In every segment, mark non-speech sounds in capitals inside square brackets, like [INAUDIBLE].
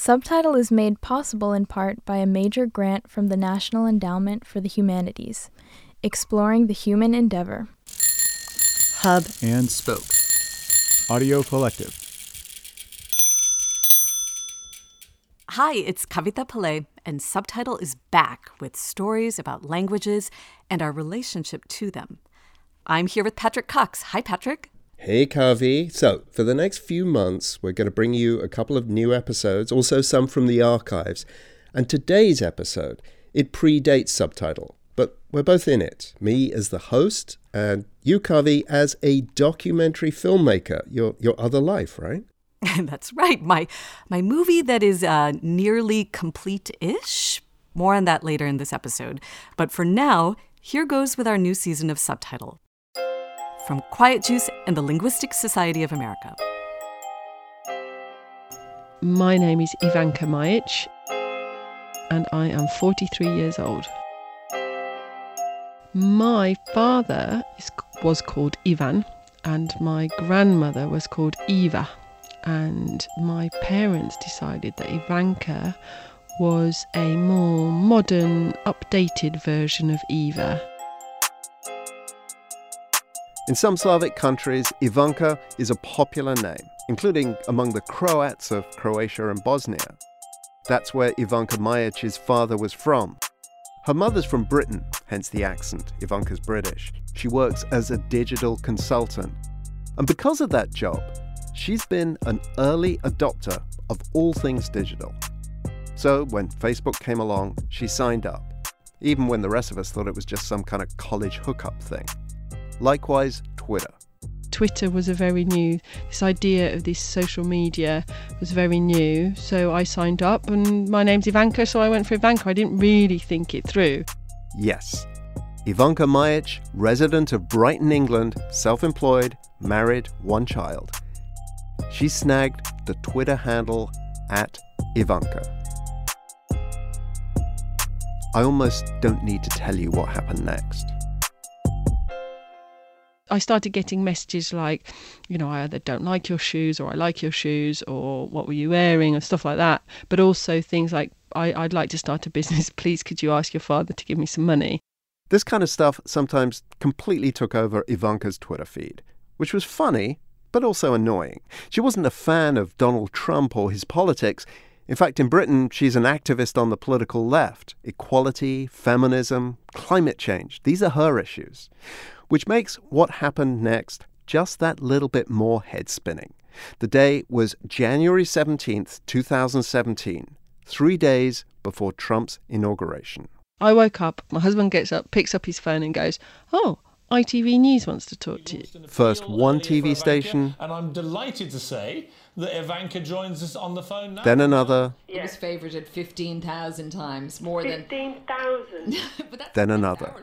Subtitle is made possible in part by a major grant from the National Endowment for the Humanities, exploring the human endeavor. Hub and Spoke. Audio Collective. Hi, it's Kavita Pillai, and Subtitle is back with stories about languages and our relationship to them. I'm here with Patrick Cox. Hi, Patrick. Hey, Kavi. So, for the next few months, we're going to bring you a couple of new episodes, also some from the archives. And today's episode, it predates Subtitle, but we're both in it. Me as the host, and you, Kavi, as a documentary filmmaker, your, your other life, right? [LAUGHS] That's right. My, my movie that is uh, nearly complete ish. More on that later in this episode. But for now, here goes with our new season of Subtitle from Quiet Juice and the Linguistic Society of America. My name is Ivanka Majic, and I am 43 years old. My father is, was called Ivan, and my grandmother was called Eva. And my parents decided that Ivanka was a more modern, updated version of Eva. In some Slavic countries, Ivanka is a popular name, including among the Croats of Croatia and Bosnia. That's where Ivanka Majic's father was from. Her mother's from Britain, hence the accent. Ivanka's British. She works as a digital consultant. And because of that job, she's been an early adopter of all things digital. So when Facebook came along, she signed up, even when the rest of us thought it was just some kind of college hookup thing. Likewise, Twitter. Twitter was a very new, this idea of this social media was very new. So I signed up and my name's Ivanka, so I went for Ivanka. I didn't really think it through. Yes. Ivanka Majic, resident of Brighton, England, self employed, married, one child. She snagged the Twitter handle at Ivanka. I almost don't need to tell you what happened next. I started getting messages like, you know, I either don't like your shoes or I like your shoes or what were you wearing and stuff like that. But also things like, I, I'd like to start a business. [LAUGHS] Please, could you ask your father to give me some money? This kind of stuff sometimes completely took over Ivanka's Twitter feed, which was funny, but also annoying. She wasn't a fan of Donald Trump or his politics. In fact, in Britain, she's an activist on the political left. Equality, feminism, climate change, these are her issues which makes what happened next just that little bit more head spinning. The day was January 17th, 2017, three days before Trump's inauguration. I woke up, my husband gets up, picks up his phone, and goes, Oh, ITV News wants to talk to you. First one TV station. And I'm delighted to say that Ivanka joins us on the phone now. Then another. It was favorited 15,000 times, more 15, than. 15,000. [LAUGHS] then another.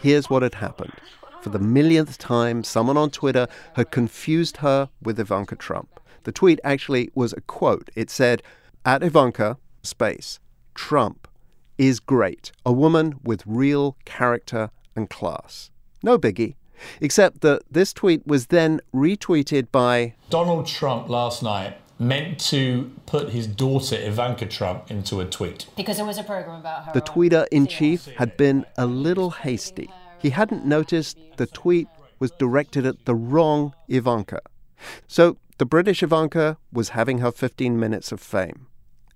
Here's what had happened. For the millionth time, someone on Twitter had confused her with Ivanka Trump. The tweet actually was a quote. It said, At Ivanka, space, Trump is great, a woman with real character and class. No biggie. Except that this tweet was then retweeted by Donald Trump last night meant to put his daughter Ivanka Trump into a tweet. Because it was a program about her. The tweeter in chief had been a little hasty. He hadn't noticed the tweet was directed at the wrong Ivanka. So the British Ivanka was having her 15 minutes of fame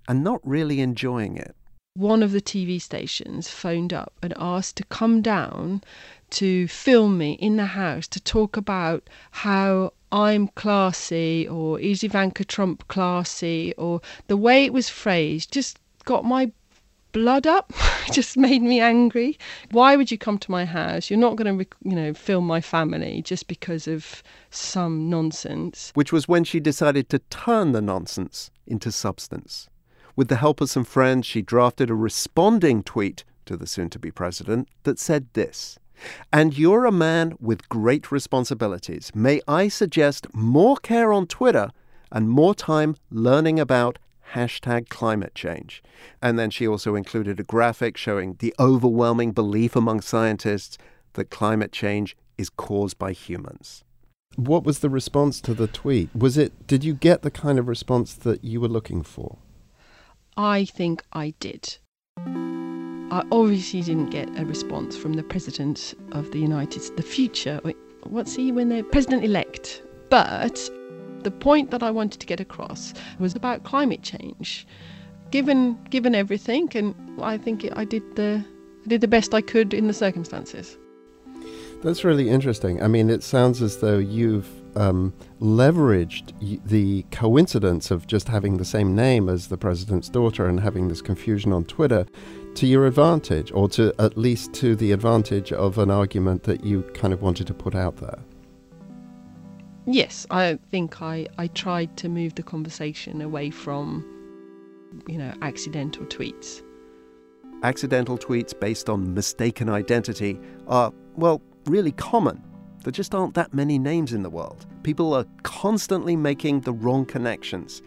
and not really enjoying it. One of the TV stations phoned up and asked to come down to film me in the house to talk about how I'm classy or is Ivanka Trump classy or the way it was phrased just got my blood up [LAUGHS] just made me angry. Why would you come to my house? You're not going to you know film my family just because of some nonsense. Which was when she decided to turn the nonsense into substance with the help of some friends she drafted a responding tweet to the soon to be president that said this and you're a man with great responsibilities. May I suggest more care on Twitter and more time learning about hashtag climate change. And then she also included a graphic showing the overwhelming belief among scientists that climate change is caused by humans. What was the response to the tweet? Was it did you get the kind of response that you were looking for? I think I did. I obviously didn't get a response from the president of the United States, the future, what's he when they're president elect? But the point that I wanted to get across was about climate change. Given given everything, and I think I did the I did the best I could in the circumstances. That's really interesting. I mean, it sounds as though you've um, leveraged the coincidence of just having the same name as the president's daughter and having this confusion on Twitter to your advantage, or to at least to the advantage of an argument that you kind of wanted to put out there. Yes, I think I, I tried to move the conversation away from, you know, accidental tweets. Accidental tweets based on mistaken identity are, well, really common. There just aren't that many names in the world. People are constantly making the wrong connections.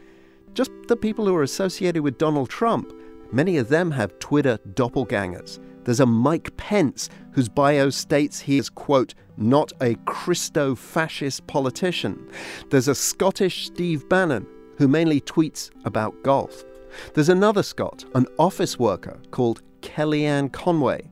Just the people who are associated with Donald Trump, many of them have Twitter doppelgangers. There's a Mike Pence whose bio states he is, quote, not a Christo fascist politician. There's a Scottish Steve Bannon who mainly tweets about golf. There's another Scot, an office worker called Kellyanne Conway.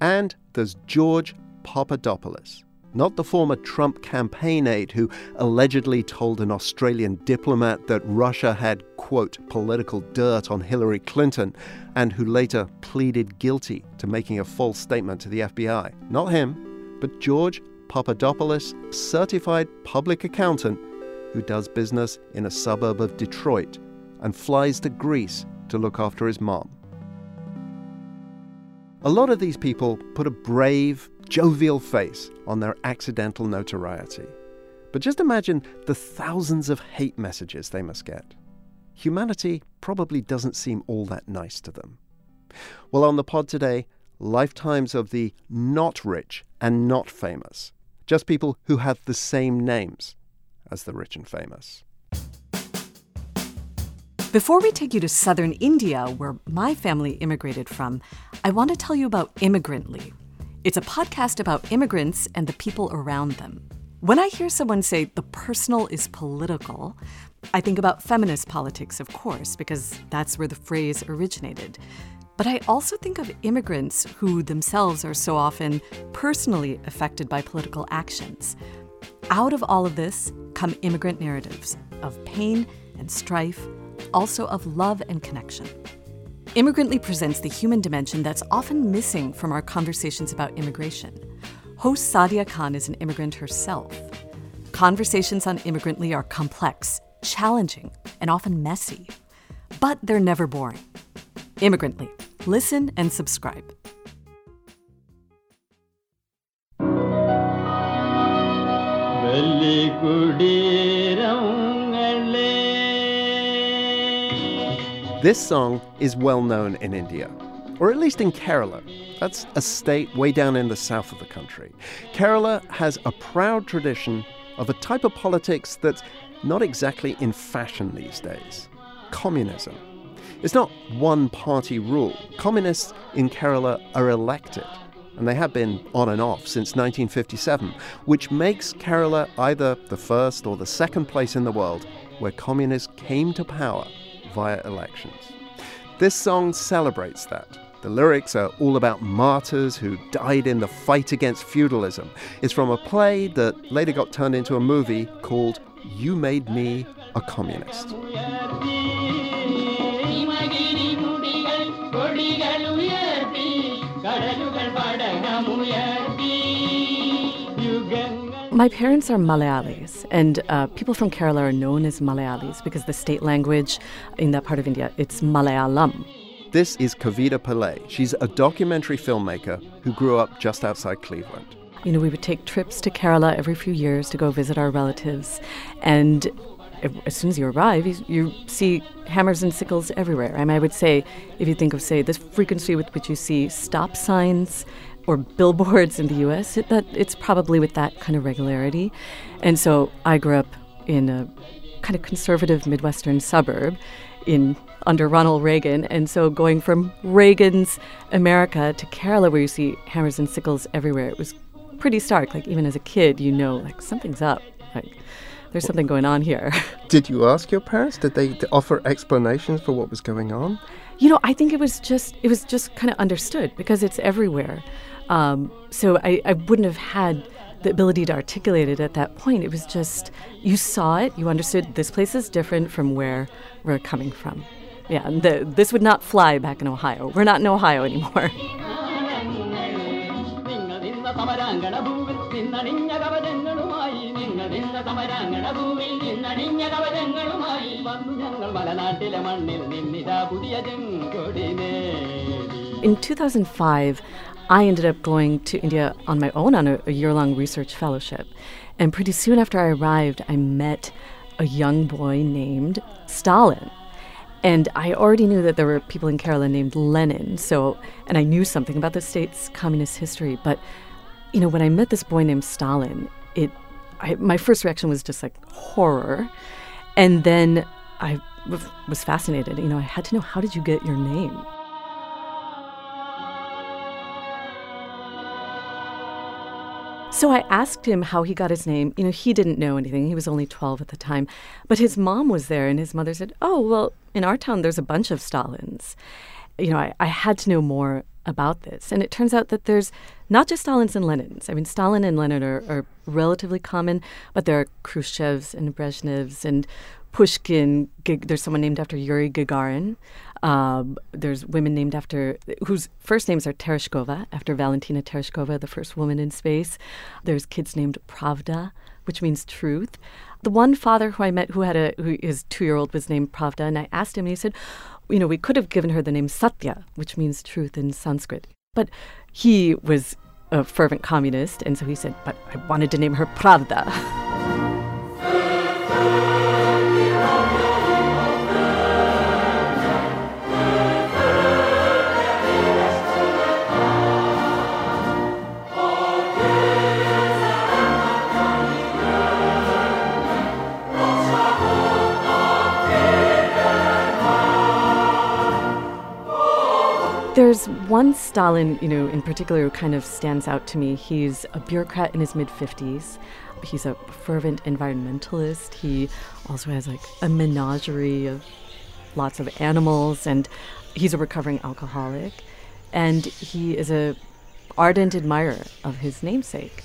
And there's George Papadopoulos, not the former Trump campaign aide who allegedly told an Australian diplomat that Russia had, quote, political dirt on Hillary Clinton, and who later pleaded guilty to making a false statement to the FBI. Not him, but George Papadopoulos, certified public accountant who does business in a suburb of Detroit and flies to Greece to look after his mom. A lot of these people put a brave, jovial face on their accidental notoriety. But just imagine the thousands of hate messages they must get. Humanity probably doesn't seem all that nice to them. Well, on the pod today, lifetimes of the not rich and not famous. Just people who have the same names as the rich and famous. Before we take you to southern India, where my family immigrated from, I want to tell you about Immigrantly. It's a podcast about immigrants and the people around them. When I hear someone say the personal is political, I think about feminist politics, of course, because that's where the phrase originated. But I also think of immigrants who themselves are so often personally affected by political actions. Out of all of this come immigrant narratives of pain and strife also of love and connection. Immigrantly presents the human dimension that's often missing from our conversations about immigration. Host Sadia Khan is an immigrant herself. Conversations on Immigrantly are complex, challenging, and often messy, but they're never boring. Immigrantly. Listen and subscribe. This song is well known in India, or at least in Kerala. That's a state way down in the south of the country. Kerala has a proud tradition of a type of politics that's not exactly in fashion these days communism. It's not one party rule. Communists in Kerala are elected, and they have been on and off since 1957, which makes Kerala either the first or the second place in the world where communists came to power via elections. This song celebrates that. The lyrics are all about martyrs who died in the fight against feudalism. It's from a play that later got turned into a movie called You Made Me a Communist. My parents are Malayalis, and uh, people from Kerala are known as Malayalis because the state language in that part of India, it's Malayalam. This is Kavita Pillai. She's a documentary filmmaker who grew up just outside Cleveland. You know, we would take trips to Kerala every few years to go visit our relatives, and as soon as you arrive, you, you, see hammers and sickles everywhere. I mean, I would say, if you think of, say, the frequency with which you see stop signs or billboards in the U.S., it, that it's probably with that kind of regularity. And so I grew up in a kind of conservative Midwestern suburb in under Ronald Reagan, and so going from Reagan's America to Kerala, where you see hammers and sickles everywhere, it was pretty stark. Like even as a kid, you know, like something's up. Like there's something going on here. [LAUGHS] Did you ask your parents? Did they offer explanations for what was going on? You know, I think it was just it was just kind of understood because it's everywhere. Um, so I, I wouldn't have had the ability to articulate it at that point. It was just you saw it, you understood this place is different from where we're coming from. Yeah, the, this would not fly back in Ohio. We're not in Ohio anymore. [LAUGHS] In 2005, I ended up going to India on my own on a, a year long research fellowship. And pretty soon after I arrived, I met a young boy named Stalin. And I already knew that there were people in Kerala named Lenin, so and I knew something about the state's communist history. But you know, when I met this boy named Stalin, it I, my first reaction was just like horror, and then I was fascinated. You know, I had to know how did you get your name? So I asked him how he got his name. You know, he didn't know anything. He was only 12 at the time. But his mom was there, and his mother said, Oh, well, in our town, there's a bunch of Stalins. You know, I, I had to know more about this. And it turns out that there's not just Stalins and Lenins. I mean, Stalin and Lenin are, are relatively common, but there are Khrushchevs and Brezhnevs and Pushkin. There's someone named after Yuri Gagarin. Um, there's women named after whose first names are Tereshkova, after Valentina Tereshkova, the first woman in space. There's kids named Pravda, which means truth. The one father who I met who had a who his two year old was named Pravda, and I asked him, and he said, you know, we could have given her the name Satya, which means truth in Sanskrit. But he was a fervent communist, and so he said, but I wanted to name her Pravda. [LAUGHS] There's one Stalin, you know, in particular who kind of stands out to me. He's a bureaucrat in his mid 50s. He's a fervent environmentalist. He also has like a menagerie of lots of animals and he's a recovering alcoholic and he is a ardent admirer of his namesake.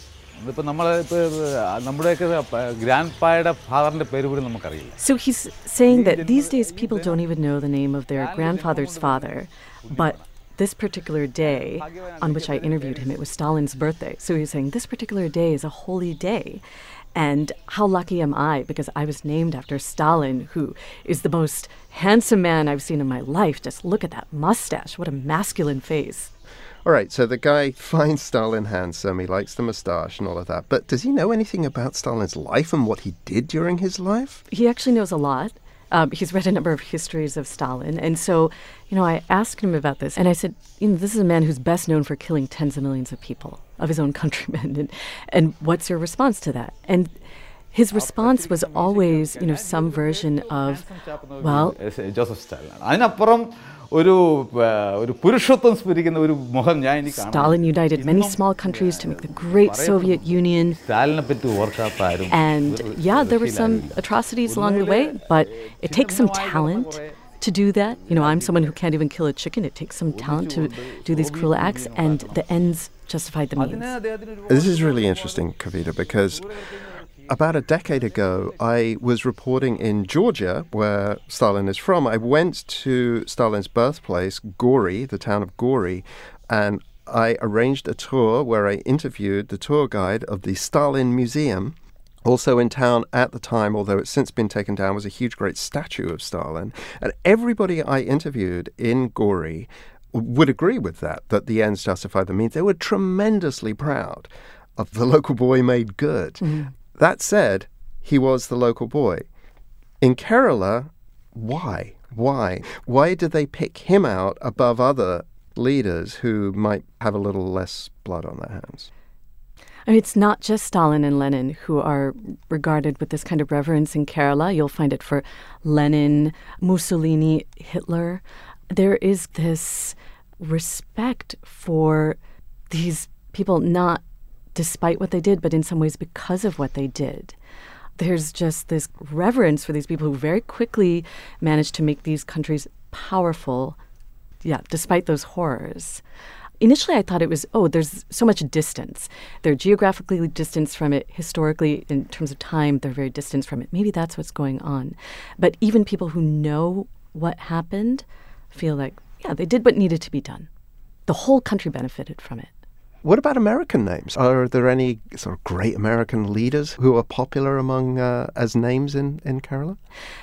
So he's saying that these days people don't even know the name of their grandfather's father, but this particular day on which I interviewed him, it was Stalin's birthday. So he was saying, This particular day is a holy day. And how lucky am I because I was named after Stalin, who is the most handsome man I've seen in my life. Just look at that mustache. What a masculine face. All right, so the guy [LAUGHS] finds Stalin handsome, he likes the mustache and all of that. But does he know anything about Stalin's life and what he did during his life? He actually knows a lot. Um, he's read a number of histories of Stalin. And so, you know, I asked him about this. And I said, you know, this is a man who's best known for killing tens of millions of people, of his own [LAUGHS] countrymen. And, and what's your response to that? And his response was always, you know, some version of, well, Joseph Stalin. ഒരു ഒരു പുരുഷത്വം സ്ഫുരിക്കുന്ന ഒരു മുഖം ഞാൻ എനിക്ക് Stalin united many small countries to make the great Soviet Union. സ്റ്റാലിനെ പറ്റി ഓർക്കാത്ത ആരും And yeah, there were some atrocities along the way, but it takes some talent to do that. You know, I'm someone who can't even kill a chicken. It takes some talent to do these cruel acts, and the ends justify the means. This is really interesting, Kavita, because about a decade ago, I was reporting in Georgia, where Stalin is from. I went to Stalin's birthplace, Gori, the town of Gori, and I arranged a tour where I interviewed the tour guide of the Stalin Museum. Also in town at the time, although it's since been taken down, was a huge, great statue of Stalin. And everybody I interviewed in Gori would agree with that, that the ends justify the means. They were tremendously proud of the [LAUGHS] local boy made good. Mm-hmm. That said, he was the local boy. In Kerala, why? Why? Why did they pick him out above other leaders who might have a little less blood on their hands? It's not just Stalin and Lenin who are regarded with this kind of reverence in Kerala. You'll find it for Lenin, Mussolini, Hitler. There is this respect for these people not despite what they did, but in some ways because of what they did. there's just this reverence for these people who very quickly managed to make these countries powerful, yeah, despite those horrors. Initially, I thought it was, oh, there's so much distance. They're geographically distanced from it. Historically, in terms of time, they're very distant from it. Maybe that's what's going on. But even people who know what happened feel like, yeah, they did what needed to be done. The whole country benefited from it. What about American names? Are there any sort of great American leaders who are popular among uh, as names in, in Kerala?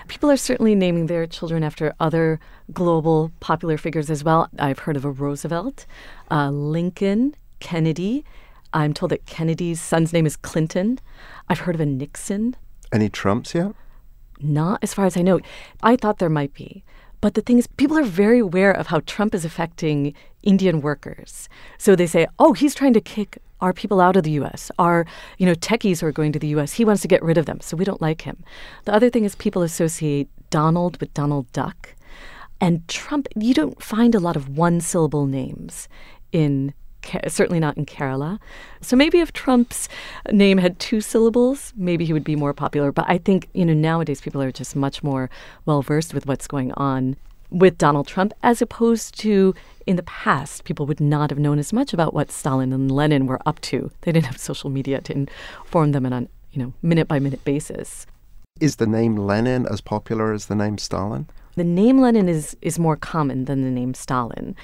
People are certainly naming their children after other global popular figures as well. I've heard of a Roosevelt, uh, Lincoln, Kennedy. I'm told that Kennedy's son's name is Clinton. I've heard of a Nixon. Any Trumps yet? Not as far as I know. I thought there might be. But the thing is, people are very aware of how Trump is affecting Indian workers. So they say, oh, he's trying to kick our people out of the US. Our, you know, techies who are going to the US, he wants to get rid of them. So we don't like him. The other thing is people associate Donald with Donald Duck. And Trump, you don't find a lot of one syllable names in certainly not in Kerala. So maybe if Trump's name had two syllables, maybe he would be more popular. But I think, you know, nowadays people are just much more well versed with what's going on with Donald Trump as opposed to in the past, people would not have known as much about what Stalin and Lenin were up to. They didn't have social media to inform them on a you know minute by minute basis. Is the name Lenin as popular as the name Stalin? The name Lenin is is more common than the name Stalin.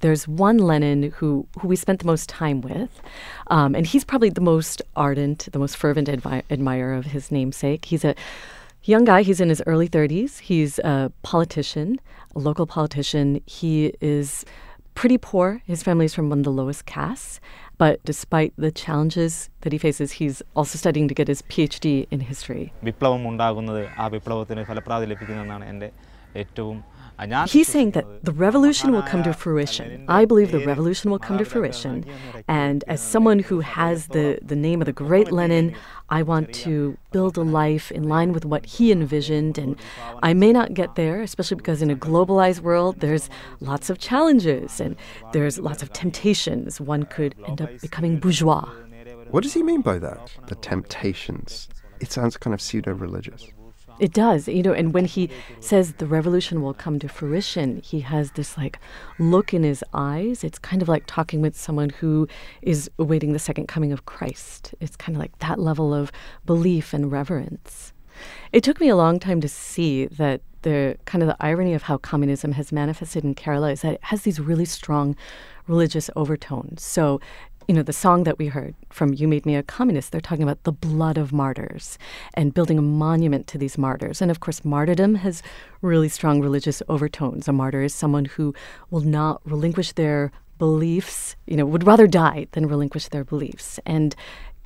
There's one Lenin who who we spent the most time with, um, and he's probably the most ardent, the most fervent admirer of his namesake. He's a young guy. He's in his early 30s. He's a politician, a local politician. He is pretty poor. His family is from one of the lowest castes. But despite the challenges that he faces, he's also studying to get his PhD in history. He's saying that the revolution will come to fruition. I believe the revolution will come to fruition. And as someone who has the, the name of the great Lenin, I want to build a life in line with what he envisioned. And I may not get there, especially because in a globalized world, there's lots of challenges and there's lots of temptations. One could end up becoming bourgeois. What does he mean by that? The temptations. It sounds kind of pseudo religious. It does, you know, and when he says the revolution will come to fruition, he has this like look in his eyes. It's kind of like talking with someone who is awaiting the second coming of Christ. It's kind of like that level of belief and reverence. It took me a long time to see that the kind of the irony of how communism has manifested in Kerala is that it has these really strong religious overtones. So you know, the song that we heard from You Made Me a Communist, they're talking about the blood of martyrs and building a monument to these martyrs. And of course, martyrdom has really strong religious overtones. A martyr is someone who will not relinquish their beliefs, you know, would rather die than relinquish their beliefs. And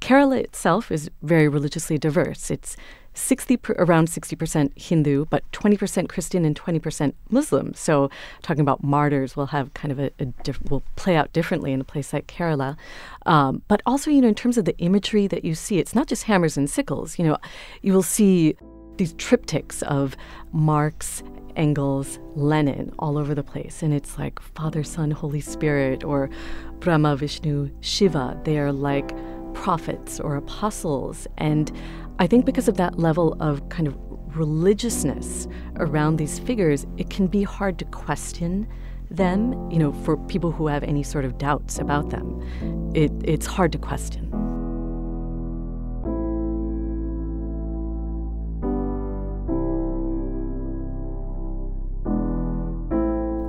Kerala itself is very religiously diverse. It's 60 around 60% Hindu, but 20% Christian and 20% Muslim. So talking about martyrs will have kind of a, a diff- will play out differently in a place like Kerala. Um, but also, you know, in terms of the imagery that you see, it's not just hammers and sickles. You know, you will see these triptychs of Marx, Engels, Lenin all over the place. And it's like Father, Son, Holy Spirit, or Brahma, Vishnu, Shiva. They are like prophets or apostles. And I think because of that level of kind of religiousness around these figures, it can be hard to question them, you know, for people who have any sort of doubts about them. It, it's hard to question.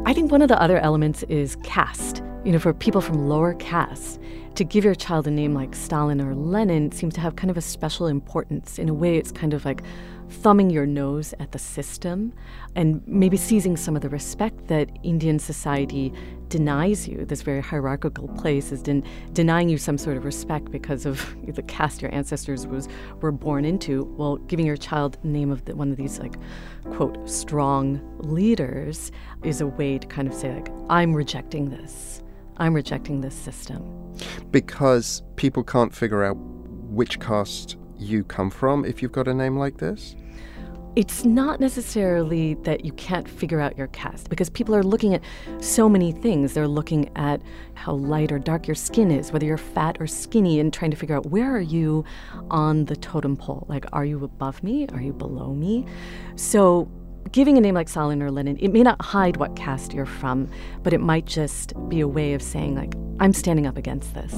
I think one of the other elements is caste. You know, for people from lower castes, to give your child a name like Stalin or Lenin seems to have kind of a special importance. In a way, it's kind of like thumbing your nose at the system and maybe seizing some of the respect that Indian society denies you. This very hierarchical place is den- denying you some sort of respect because of [LAUGHS] the caste your ancestors was were born into. Well, giving your child the name of the, one of these like quote strong leaders is a way to kind of say like I'm rejecting this. I'm rejecting this system. Because people can't figure out which caste you come from if you've got a name like this? it's not necessarily that you can't figure out your caste because people are looking at so many things. They're looking at how light or dark your skin is, whether you're fat or skinny, and trying to figure out where are you on the totem pole? Like, are you above me? Are you below me? So, giving a name like Stalin or Lenin, it may not hide what caste you're from, but it might just be a way of saying, like, I'm standing up against this.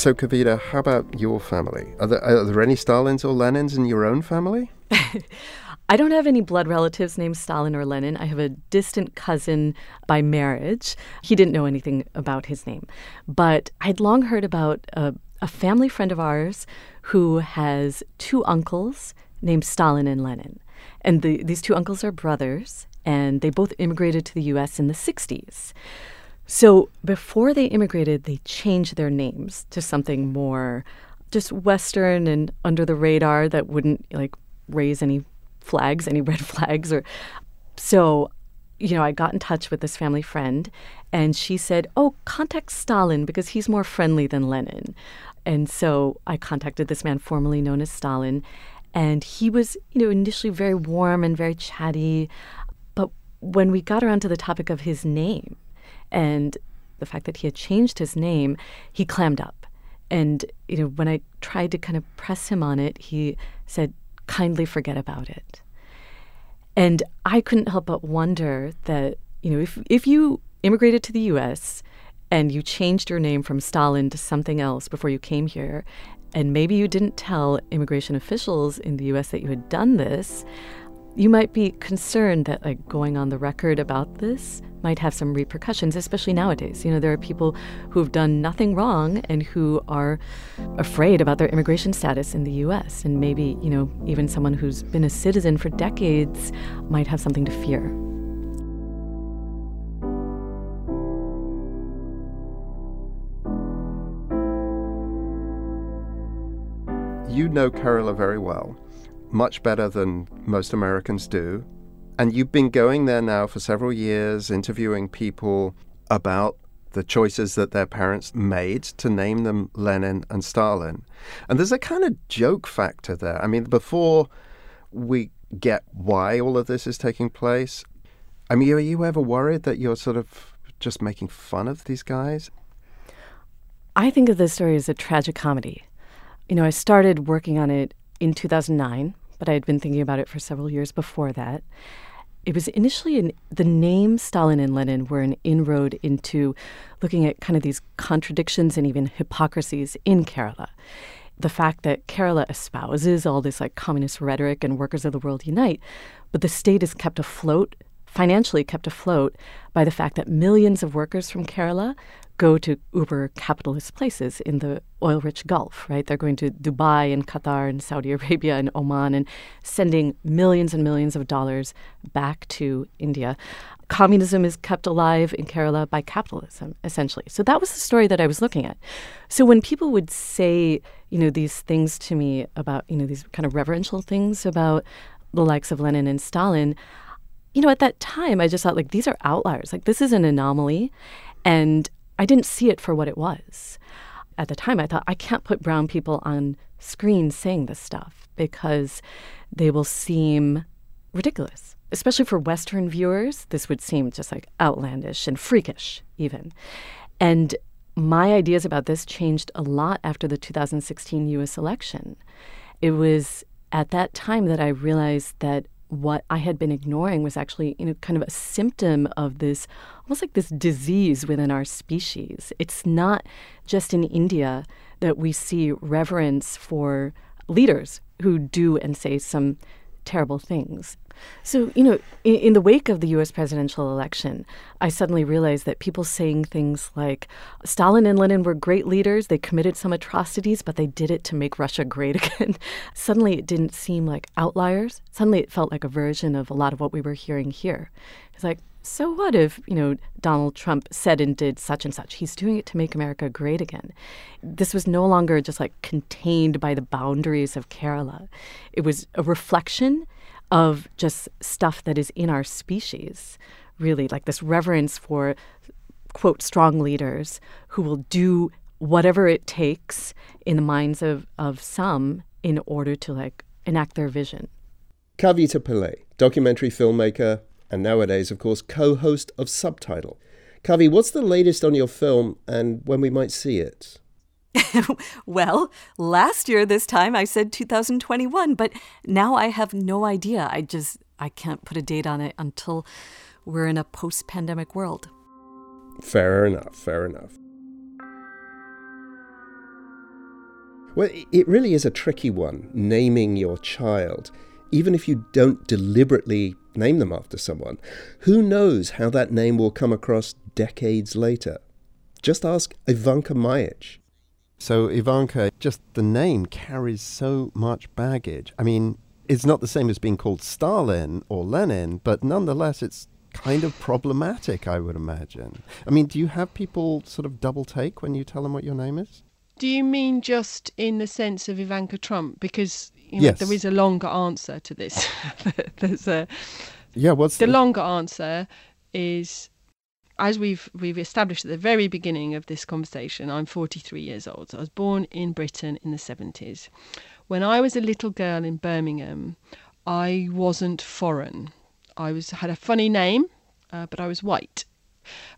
So, Kavita, how about your family? Are there, are there any Stalins or Lenins in your own family? [LAUGHS] I don't have any blood relatives named Stalin or Lenin. I have a distant cousin by marriage. He didn't know anything about his name. But I'd long heard about a, a family friend of ours who has two uncles named Stalin and Lenin. And the, these two uncles are brothers, and they both immigrated to the US in the 60s. So before they immigrated, they changed their names to something more just Western and under the radar that wouldn't like raise any flags, any [LAUGHS] red flags or so you know, I got in touch with this family friend and she said, Oh, contact Stalin because he's more friendly than Lenin. And so I contacted this man formerly known as Stalin. And he was, you know, initially very warm and very chatty. But when we got around to the topic of his name, and the fact that he had changed his name, he clammed up. And you know, when I tried to kind of press him on it, he said, "Kindly forget about it." And I couldn't help but wonder that you know, if if you immigrated to the U.S. and you changed your name from Stalin to something else before you came here, and maybe you didn't tell immigration officials in the U.S. that you had done this, you might be concerned that like going on the record about this might have some repercussions especially nowadays. You know there are people who've done nothing wrong and who are afraid about their immigration status in the US and maybe you know even someone who's been a citizen for decades might have something to fear. You know Kerala very well much better than most Americans do. And you've been going there now for several years, interviewing people about the choices that their parents made to name them Lenin and Stalin. And there's a kind of joke factor there. I mean, before we get why all of this is taking place, I mean, are you ever worried that you're sort of just making fun of these guys? I think of this story as a tragic comedy. You know, I started working on it in 2009 but I had been thinking about it for several years before that. It was initially the name Stalin and Lenin were an inroad into looking at kind of these contradictions and even hypocrisies in Kerala. The fact that Kerala espouses all this like communist rhetoric and workers of the world unite, but the state is kept afloat financially kept afloat by the fact that millions of workers from Kerala go to uber capitalist places in the oil rich Gulf, right? They're going to Dubai and Qatar and Saudi [LAUGHS] Arabia and Oman and sending millions and millions of dollars back to India. Communism is kept alive in Kerala by capitalism, essentially. So that was the story that I was looking at. So when people would say, you know, these things to me about, you know, these kind of reverential things about the likes of Lenin and Stalin, you know, at that time, I just thought, like, these are outliers. Like, this is an anomaly. And I didn't see it for what it was. At the time, I thought, I can't put brown people on screen saying this stuff because they will seem ridiculous. Especially for Western viewers, this would seem just like outlandish and freakish, even. And my ideas about this changed a lot after the 2016 US election. It was at that time that I realized that what I had been ignoring was actually, you know, kind of a symptom of this almost like this disease within our species. It's not just in India that we see reverence for leaders who do and say some terrible things. So, you know, in, in, the wake of the US presidential election, I suddenly realized that people saying things like Stalin and Lenin were great leaders, they committed some atrocities, but they did it to make Russia great [LAUGHS] again. suddenly it didn't seem like outliers. Suddenly it felt like a version of a lot of what we were hearing here. It's like, so what if, you know, Donald Trump said and did such and such? He's doing it to make America great again. This was no longer just like contained by the boundaries of Kerala. It was a reflection of just stuff that is in our species, really, like this reverence for, quote, strong leaders who will do whatever it takes in the minds of, of some in order to like enact their vision. Kavita Pillai, documentary filmmaker, and nowadays, of course, co host of Subtitle. Kavi, what's the latest on your film and when we might see it? [LAUGHS] well, last year this time I said 2021, but now I have no idea. I just I can't put a date on it until we're in a post-pandemic world. Fair enough, fair enough. Well, it really is a tricky one, naming your child. Even if you don't deliberately name them after someone, who knows how that name will come across decades later? Just ask Ivanka Majic. So, Ivanka, just the name carries so much baggage. I mean, it's not the same as being called Stalin or Lenin, but nonetheless, it's kind of problematic, I would imagine. I mean, do you have people sort of double take when you tell them what your name is? Do you mean just in the sense of Ivanka Trump? Because you know, Yes. there is a longer answer to this. [LAUGHS] There's a Yeah, what's the longer answer is as we've we've established at the very beginning of this conversation, I'm 43 years old. So I was born in Britain in the 70s. When I was a little girl in Birmingham, I wasn't foreign. I was had a funny name, uh, but I was white.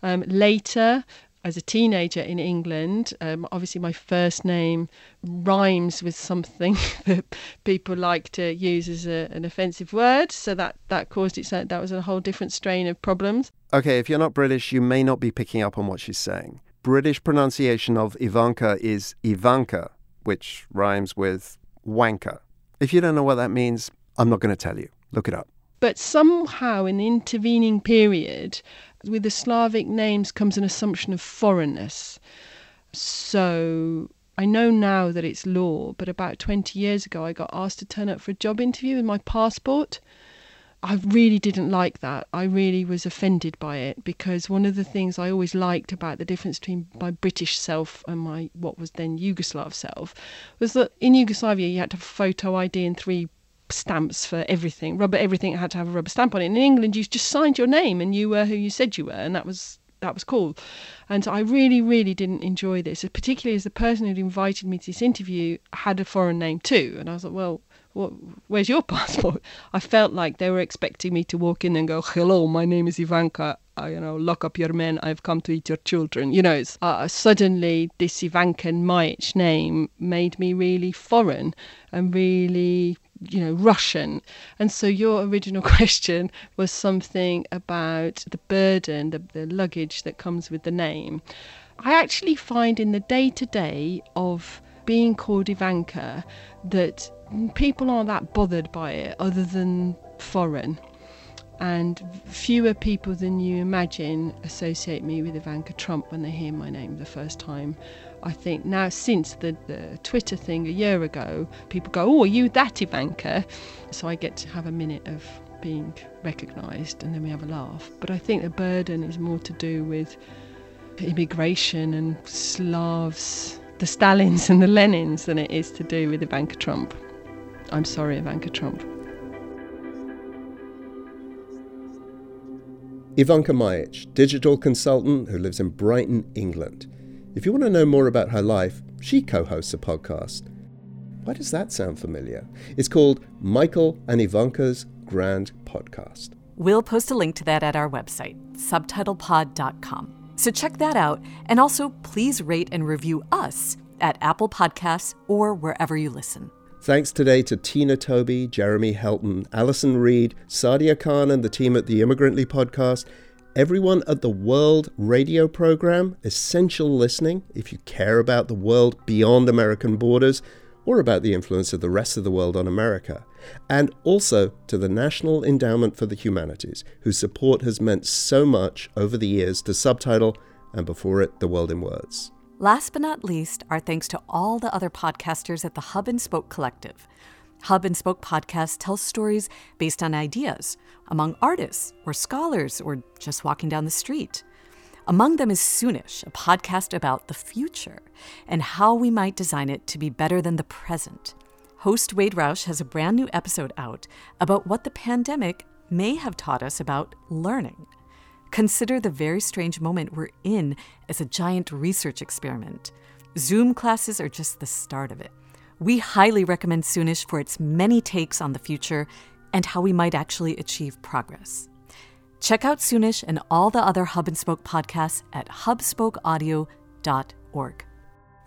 Um, later, as a teenager in England, um, obviously my first name rhymes with something [LAUGHS] that people like to use as a, an offensive word, so that that caused it. So that was a whole different strain of problems. Okay, if you're not British, you may not be picking up on what she's saying. British pronunciation of Ivanka is Ivanka, which rhymes with wanker. If you don't know what that means, I'm not going to tell you. Look it up. But somehow, in the intervening period, with the Slavic names comes an assumption of foreignness. So I know now that it's law, but about 20 years ago, I got asked to turn up for a job interview with my passport. I really didn't like that. I really was offended by it because one of the things I always liked about the difference between my British self and my what was then Yugoslav self was that in Yugoslavia you had to have photo ID and three stamps for everything. Rubber everything had to have a rubber stamp on it. And in England you just signed your name and you were who you said you were and that was that was cool. And I really, really didn't enjoy this, particularly as the person who'd invited me to this interview had a foreign name too. And I was like, well, what, where's your [LAUGHS] passport? I felt like they were expecting me to walk in and go, hello, my name is Ivanka. Uh, you know, lock up your men. I've come to eat your children. You know, uh, suddenly this Ivanka Majic name made me really foreign and really you know Russian. And so your original [LAUGHS] question was something about the burden, the, the luggage that comes with the name. I actually find in the day to day of being called Ivanka that people aren't that bothered by it other than foreign. And fewer people than you imagine associate me with Ivanka Trump when they hear my name the first time. I think now, since the, the Twitter thing a year ago, people go, Oh, are you that Ivanka? So I get to have a minute of being recognised and then we have a laugh. But I think the burden is more to do with immigration and Slavs, the Stalins and the Lenins, than it is to do with Ivanka Trump. I'm sorry, Ivanka Trump. Ivanka Majic, digital consultant who lives in Brighton, England. If you want to know more about her life, she co hosts a podcast. Why does that sound familiar? It's called Michael and Ivanka's Grand Podcast. We'll post a link to that at our website, subtitlepod.com. So check that out, and also please rate and review us at Apple Podcasts or wherever you listen. Thanks today to Tina Toby, Jeremy Helton, Alison Reed, Sadia Khan, and the team at the Immigrantly podcast. Everyone at the World Radio program, essential listening if you care about the world beyond American borders or about the influence of the rest of the world on America. And also to the National Endowment for the Humanities, whose support has meant so much over the years to Subtitle and before it, The World in Words. Last but not least, our thanks to all the other podcasters at the Hub and Spoke Collective. Hub and Spoke podcast tells stories based on ideas among artists or scholars or just walking down the street. Among them is Soonish, a podcast about the future and how we might design it to be better than the present. host Wade Roush has a brand new episode out about what the pandemic may have taught us about learning. Consider the very strange moment we're in as a giant research experiment. Zoom classes are just the start of it. We highly recommend Soonish for its many takes on the future and how we might actually achieve progress. Check out Soonish and all the other Hub and Spoke podcasts at hubspokeaudio.org.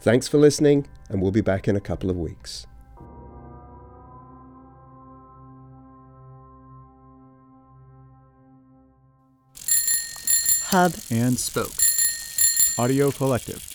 Thanks for listening, and we'll be back in a couple of weeks. Hub and Spoke Audio Collective.